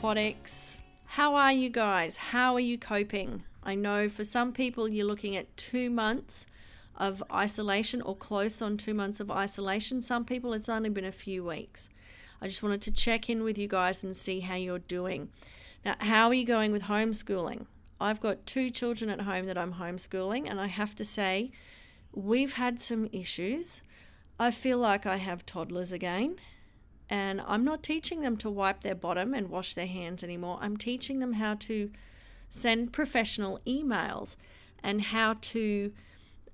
Aquatics. How are you guys? How are you coping? I know for some people you're looking at two months of isolation or close on two months of isolation. Some people it's only been a few weeks. I just wanted to check in with you guys and see how you're doing. Now, how are you going with homeschooling? I've got two children at home that I'm homeschooling, and I have to say, we've had some issues. I feel like I have toddlers again, and I'm not teaching them to wipe their bottom and wash their hands anymore. I'm teaching them how to send professional emails and how to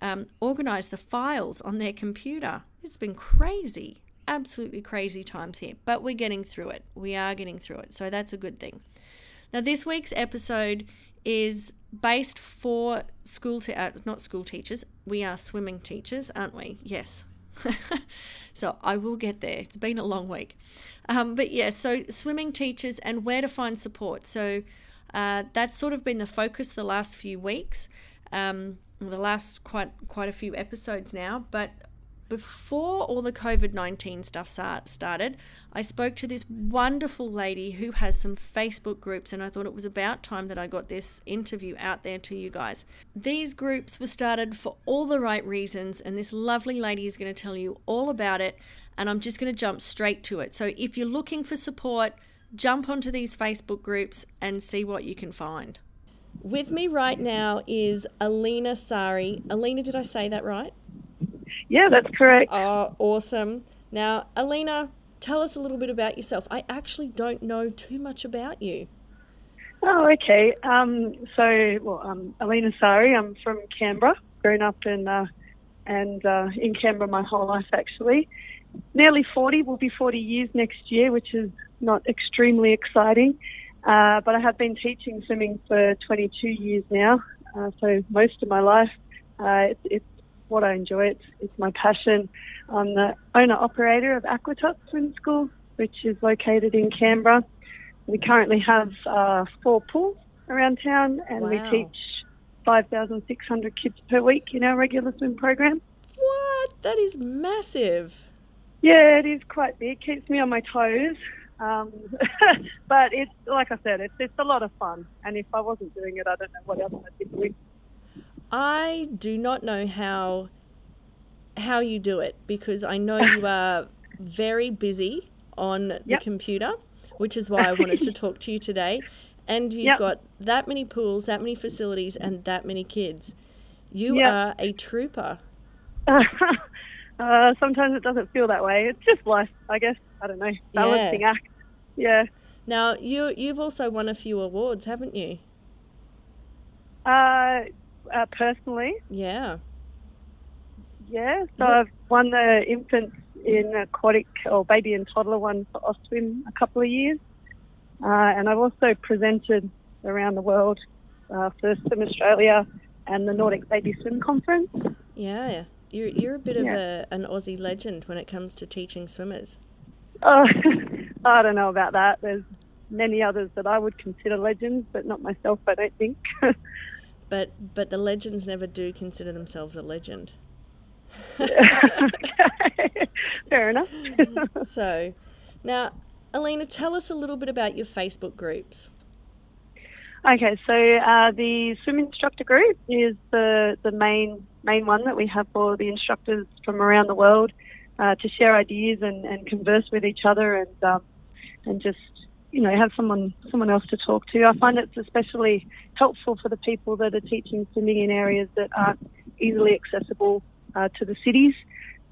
um, organize the files on their computer. It's been crazy, absolutely crazy times here, but we're getting through it. We are getting through it, so that's a good thing. Now, this week's episode is based for school te- uh, not school teachers. We are swimming teachers, aren't we? Yes. so I will get there. It's been a long week. Um, but yeah, so swimming teachers and where to find support. So uh, that's sort of been the focus the last few weeks, um, the last quite quite a few episodes now. But before all the COVID 19 stuff started, I spoke to this wonderful lady who has some Facebook groups, and I thought it was about time that I got this interview out there to you guys. These groups were started for all the right reasons, and this lovely lady is going to tell you all about it, and I'm just going to jump straight to it. So if you're looking for support, jump onto these Facebook groups and see what you can find. With me right now is Alena Sarri. Alena, did I say that right? Yeah, that's correct. Oh, awesome. Now, Alena, tell us a little bit about yourself. I actually don't know too much about you. Oh, okay. Um, so, well, I'm Alena Sarri. I'm from Canberra. Grown up in uh, and uh, in Canberra my whole life, actually. Nearly 40. Will be 40 years next year, which is not extremely exciting. Uh, but I have been teaching swimming for 22 years now. Uh, so most of my life, uh, it's, it's what I enjoy. It's, it's my passion. I'm the owner operator of Aquatop Swim School, which is located in Canberra. We currently have uh, four pools around town, and wow. we teach 5,600 kids per week in our regular swim program. What? That is massive. Yeah, it is quite big. Keeps me on my toes. Um, but it's like I said, it's it's a lot of fun. And if I wasn't doing it, I don't know what else I'd be doing. I do not know how how you do it because I know you are very busy on the yep. computer, which is why I wanted to talk to you today. And you've yep. got that many pools, that many facilities, and that many kids. You yep. are a trooper. uh, sometimes it doesn't feel that way. It's just life, I guess. I don't know, balancing yeah. act. Yeah. Now you you've also won a few awards, haven't you? Uh, uh, personally. Yeah. Yeah, so I've won the infants in aquatic or baby and toddler one for AUSTSWIM a couple of years, uh, and I've also presented around the world uh, for Swim Australia and the Nordic Baby Swim Conference. Yeah, you're you're a bit of a, an Aussie legend when it comes to teaching swimmers. Oh, I don't know about that. There's many others that I would consider legends, but not myself. I don't think. but but the legends never do consider themselves a legend. Fair enough. so, now, Alena, tell us a little bit about your Facebook groups. Okay, so uh, the swim instructor group is the the main main one that we have for the instructors from around the world uh, to share ideas and, and converse with each other and um, and just you know, have someone someone else to talk to. I find it's especially helpful for the people that are teaching swimming in areas that aren't easily accessible uh, to the cities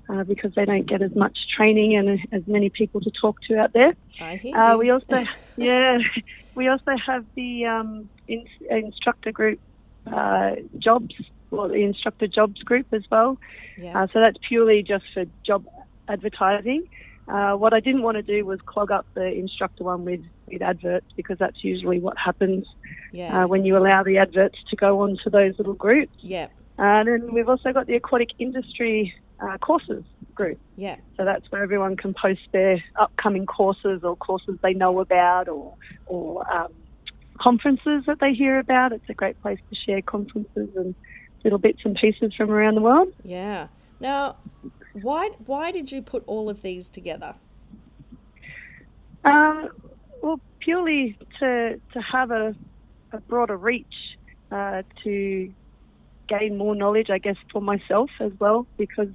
uh, because they don't get as much training and as many people to talk to out there. I hear uh, we also, yeah, we also have the um, in, instructor group uh, jobs, or the instructor jobs group as well. Yeah. Uh, so that's purely just for job advertising. Uh, what I didn't want to do was clog up the instructor one with, with adverts because that's usually what happens yeah. uh, when you allow the adverts to go onto those little groups. Yeah. And then we've also got the aquatic industry uh, courses group. Yeah. So that's where everyone can post their upcoming courses or courses they know about or, or um, conferences that they hear about. It's a great place to share conferences and little bits and pieces from around the world. Yeah. Now, why why did you put all of these together? Um, well, purely to to have a, a broader reach uh, to gain more knowledge, I guess, for myself as well, because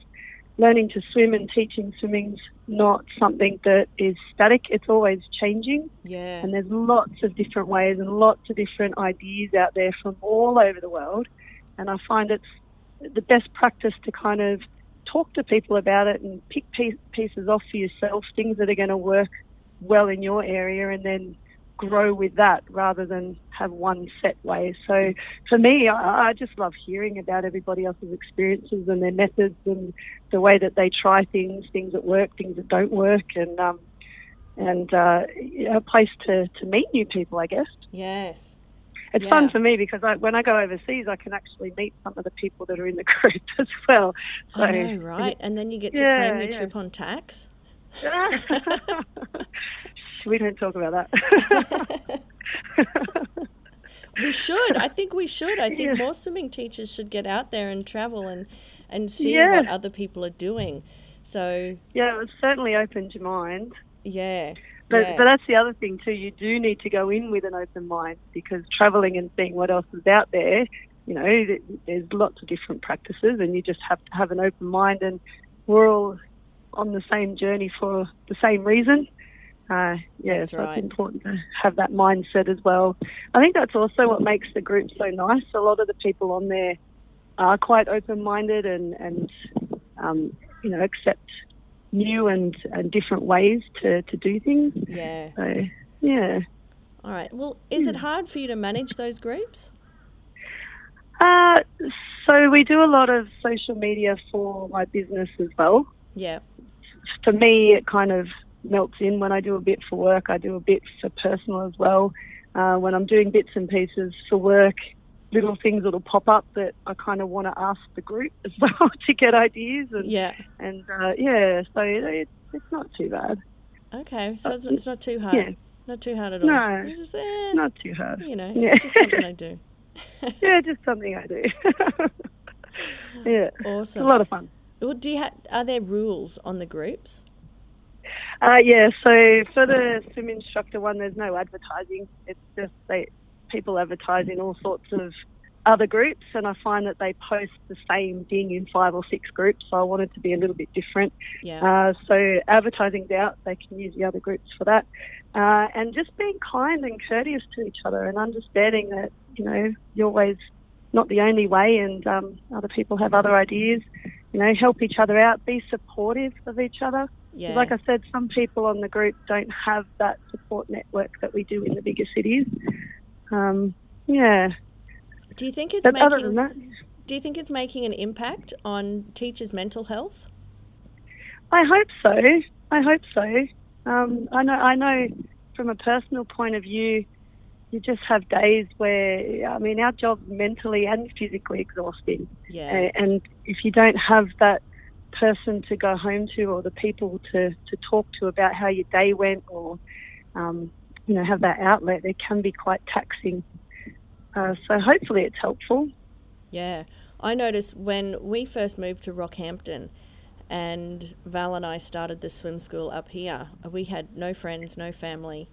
learning to swim and teaching swimming's not something that is static. It's always changing. Yeah. And there's lots of different ways and lots of different ideas out there from all over the world. And I find it's the best practice to kind of talk to people about it and pick pieces off for yourself, things that are going to work well in your area, and then grow with that rather than have one set way. So for me, I, I, just love hearing about everybody else's experiences and their methods and the way that they try things, things that work, things that don't work, and um, and uh, a place to, to meet new people, I guess. Yes. It's yeah. fun for me because I, when I go overseas, I can actually meet some of the people that are in the group as well. So, I know, right? And then you get to yeah, claim your yeah. trip on tax. we don't talk about that. we should. I think we should. I think Yeah. more swimming teachers should get out there and travel and and see Yeah. what other people are doing. So yeah, it certainly opened your mind. yeah, But, yeah. but that's the other thing too. You do need to go in with an open mind because traveling and seeing what else is out there, you know, there's lots of different practices, and you just have to have an open mind. And we're all on the same journey for the same reason. Uh, yeah, That's so right. it's important to have that mindset as well. I think that's also what makes the group so nice. A lot of the people on there are quite open-minded and and um, you know accept new and, and different ways to, to do things. yeah. So yeah. All right. Well, is Hmm. it hard for you to manage those groups? Uh, so we do a lot of social media for my business as well. Yeah. For me, it kind of melts in when I do a bit for work. I do a bit for personal as well. Uh, when I'm doing bits and pieces for work, little things that'll pop up that I kind of want to ask the group as well to get ideas and Yeah. and uh, yeah, so it, it's not too bad. Okay. So it's, it's not too hard. Yeah, Not too hard at all. No. Just, eh, not too hard. you know, Yeah. it's just something I do. yeah, just something I do. yeah, awesome. it's a lot of fun. Well, do you ha- are there rules on the groups? Uh, yeah, so for the swim instructor one, there's no advertising. It's just they people advertise in all sorts of other groups, and I find that they post the same thing in five or six groups. So I wanted to be a little bit different. Yeah. Uh, so advertising's out; they can use the other groups for that, uh, and just being kind and courteous to each other, and understanding that you know you're always not the only way, and um, other people have other ideas. You know, help each other out, be supportive of each other. yeah. Like I said, some people on the group don't have that support network that we do in the bigger cities. Um, yeah, do you think it's but making other than that, Do you think it's making an impact on teachers' mental health? I hope so. I hope so. Um, I know. I know from a personal point of view, you just have days where I mean, our job's mentally and physically exhausting, Yeah. And if you don't have that person to go home to or the people to, to talk to about how your day went or um, you know have that outlet it can be quite taxing uh, so hopefully it's helpful Yeah. I noticed when we first moved to Rockhampton and Val and I started the swim school up here, we had no friends, no family.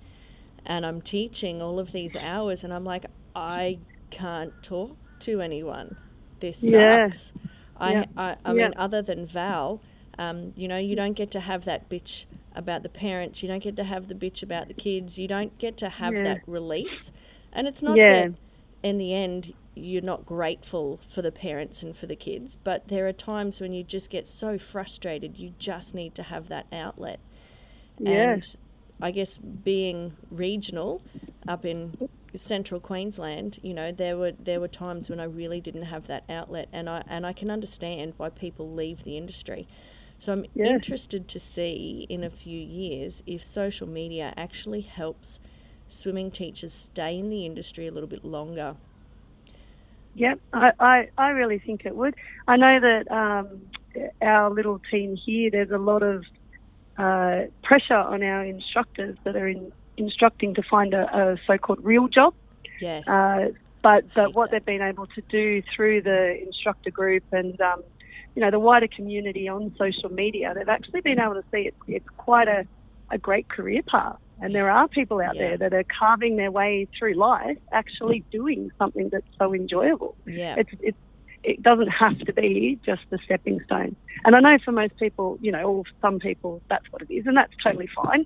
And I'm teaching all of these hours, and I'm like, I can't talk to anyone. This Yeah. sucks. I, Yeah. I, I Yeah. mean, other than Val, um, you know, you don't get to have that bitch about the parents. You don't get to have the bitch about the kids. You don't get to have Yeah. that release. And it's not Yeah. that in the end you're not grateful for the parents and for the kids, but there are times when you just get so frustrated. You just need to have that outlet. Yeah. And I guess being regional up in central Queensland, you know, there were there were times when I really didn't have that outlet and I and I can understand why people leave the industry. So I'm Yeah. interested to see in a few years if social media actually helps swimming teachers stay in the industry a little bit longer. Yep, I, I, I really think it would. I know that um, our little team here, there's a lot of uh, pressure on our instructors that are in, instructing to find a, a so-called real job. Yes. Uh, but but what that. they've been able to do through the instructor group and um, you know the wider community on social media, they've actually been able to see it's, it's quite a, a great career path. And there are people out Yeah. there that are carving their way through life, actually doing something that's so enjoyable. Yeah. It's, it's, it doesn't have to be just the stepping stone. And I know for most people, you know, or some people, that's what it is, and that's totally fine.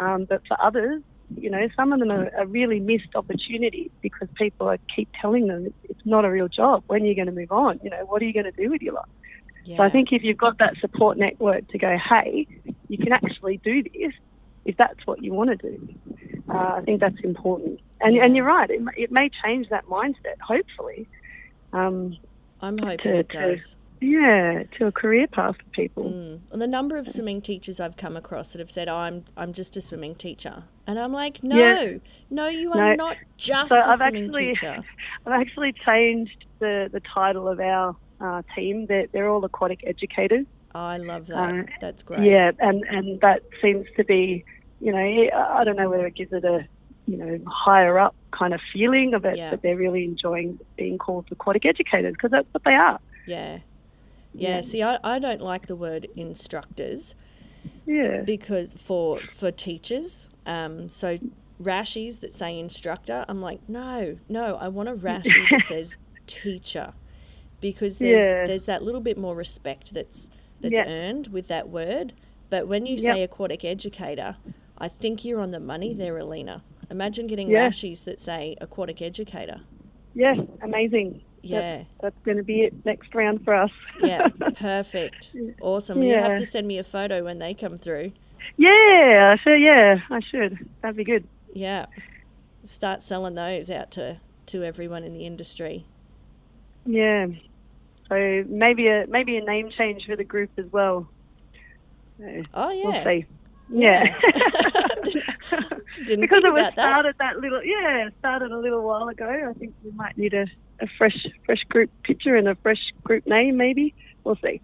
Um, but for others, you know, some of them are, are really missed opportunities because people are, keep telling them it's, it's not a real job. When are you going to move on? You know, what are you going to do with your life? Yeah. So I think if you've got that support network to go, hey, you can actually do this if that's what you want to do. Uh, I think that's important. And, Yeah. and you're right, it, may- it may change that mindset, hopefully. Um, I'm hoping to- it to- does. yeah, to a career path for people. Mm. And the number of swimming teachers I've come across that have said, oh, "I'm I'm just a swimming teacher," and I'm like, "No, Yeah. no, you are No. not just So a I've swimming actually- teacher." I've actually changed the, the title of our uh, team. They're, they're all aquatic educators. I love that. Uh, That's great. Yeah, and, and that seems to be, you know, I don't know whether it gives it a, you know, higher up kind of feeling of it, Yeah. but they're really enjoying being called aquatic educators because that's what they are. Yeah. Yeah, see, I, I don't like the word instructors Yeah. because for for teachers, um, so rashies that say instructor, I'm like, no, no, I want a rashie that says teacher, because there's Yeah. there's that little bit more respect that's that's Yeah. earned with that word. But when you Yep. say aquatic educator, I think you're on the money there, Alena. Imagine getting Yeah. rashies that say aquatic educator. Yeah, amazing. Yeah. That's going to be it next round for us. Yeah, perfect. Awesome. Well, You have to send me a photo when they come through. yeah, I should, yeah, I should. That'd be good. Yeah. Start selling those out to, to everyone in the industry. Yeah. So maybe a maybe a name change for the group as well. So Oh, We'll yeah. see. Yeah. Yeah. Didn't because think it was about that. started that little yeah started a little while ago. I think we might need a, a fresh fresh group picture and a fresh group name maybe. We'll see.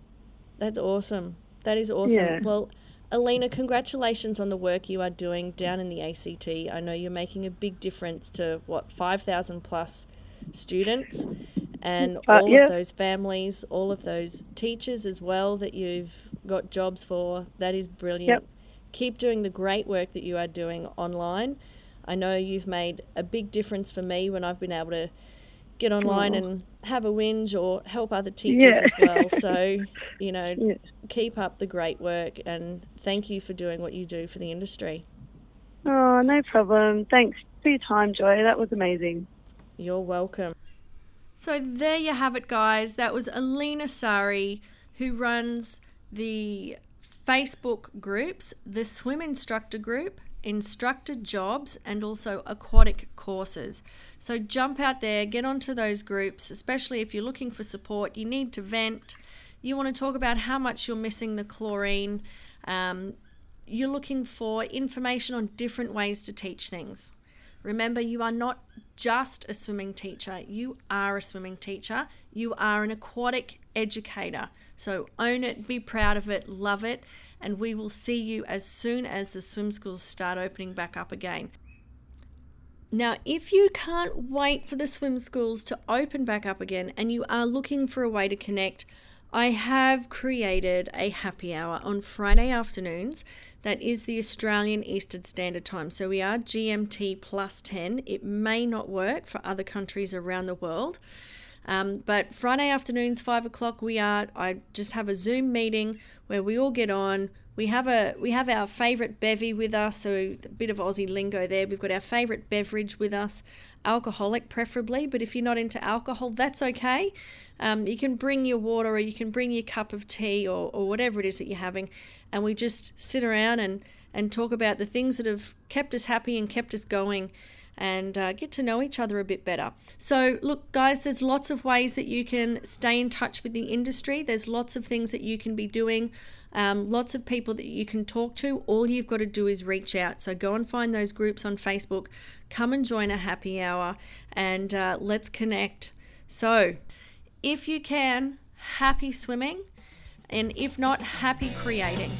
That's awesome. That is awesome. Yeah. Well, Alena, congratulations on the work you are doing down in the ACT. I know you're making a big difference to what 5,000 plus students and Uh, all yeah. of those families, all of those teachers as well that you've got jobs for. That is brilliant. Yep. Keep doing the great work that you are doing online. I know you've made a big difference for me when I've been able to get online and have a whinge or help other teachers Yeah. as well. So, you know, Yeah. keep up the great work and thank you for doing what you do for the industry. Oh, no problem. Thanks for your time, Joy. That was amazing. You're welcome. So there you have it, guys. That was Alena Sarri, who runs the Facebook groups, the Swim Instructor Group, Instructor Jobs, and also Aquatic Courses. So jump out there, get onto those groups, especially if you're looking for support, you need to vent, you want to talk about how much you're missing the chlorine, um, you're looking for information on different ways to teach things. Remember, you are not just a swimming teacher, you are a swimming teacher. You are an aquatic educator. So own it, be proud of it, love it, and we will see you as soon as the swim schools start opening back up again. Now, if you can't wait for the swim schools to open back up again and you are looking for a way to connect, I have created a happy hour on Friday afternoons. That is the Australian Eastern Standard Time. So we are GMT plus 10. It may not work for other countries around the world. Um, but Friday afternoons, five o'clock, we are. I just have a Zoom meeting where we all get on. We have a we have our favourite bevy with us, so a bit of Aussie lingo there. We've got our favourite beverage with us, alcoholic preferably. But if you're not into alcohol, that's okay. Um, you can bring your water, or you can bring your cup of tea, or, or whatever it is that you're having, and we just sit around and and talk about the things that have kept us happy and kept us going and uh, get to know each other a bit better. So, look, guys, there's lots of ways that you can stay in touch with the industry. There's lots of things that you can be doing, um, lots of people that you can talk to. All you've got to do is reach out. So, go and find those groups on Facebook, come and join a happy hour, and uh, let's connect. So, if you can, happy swimming, and if not, happy creating.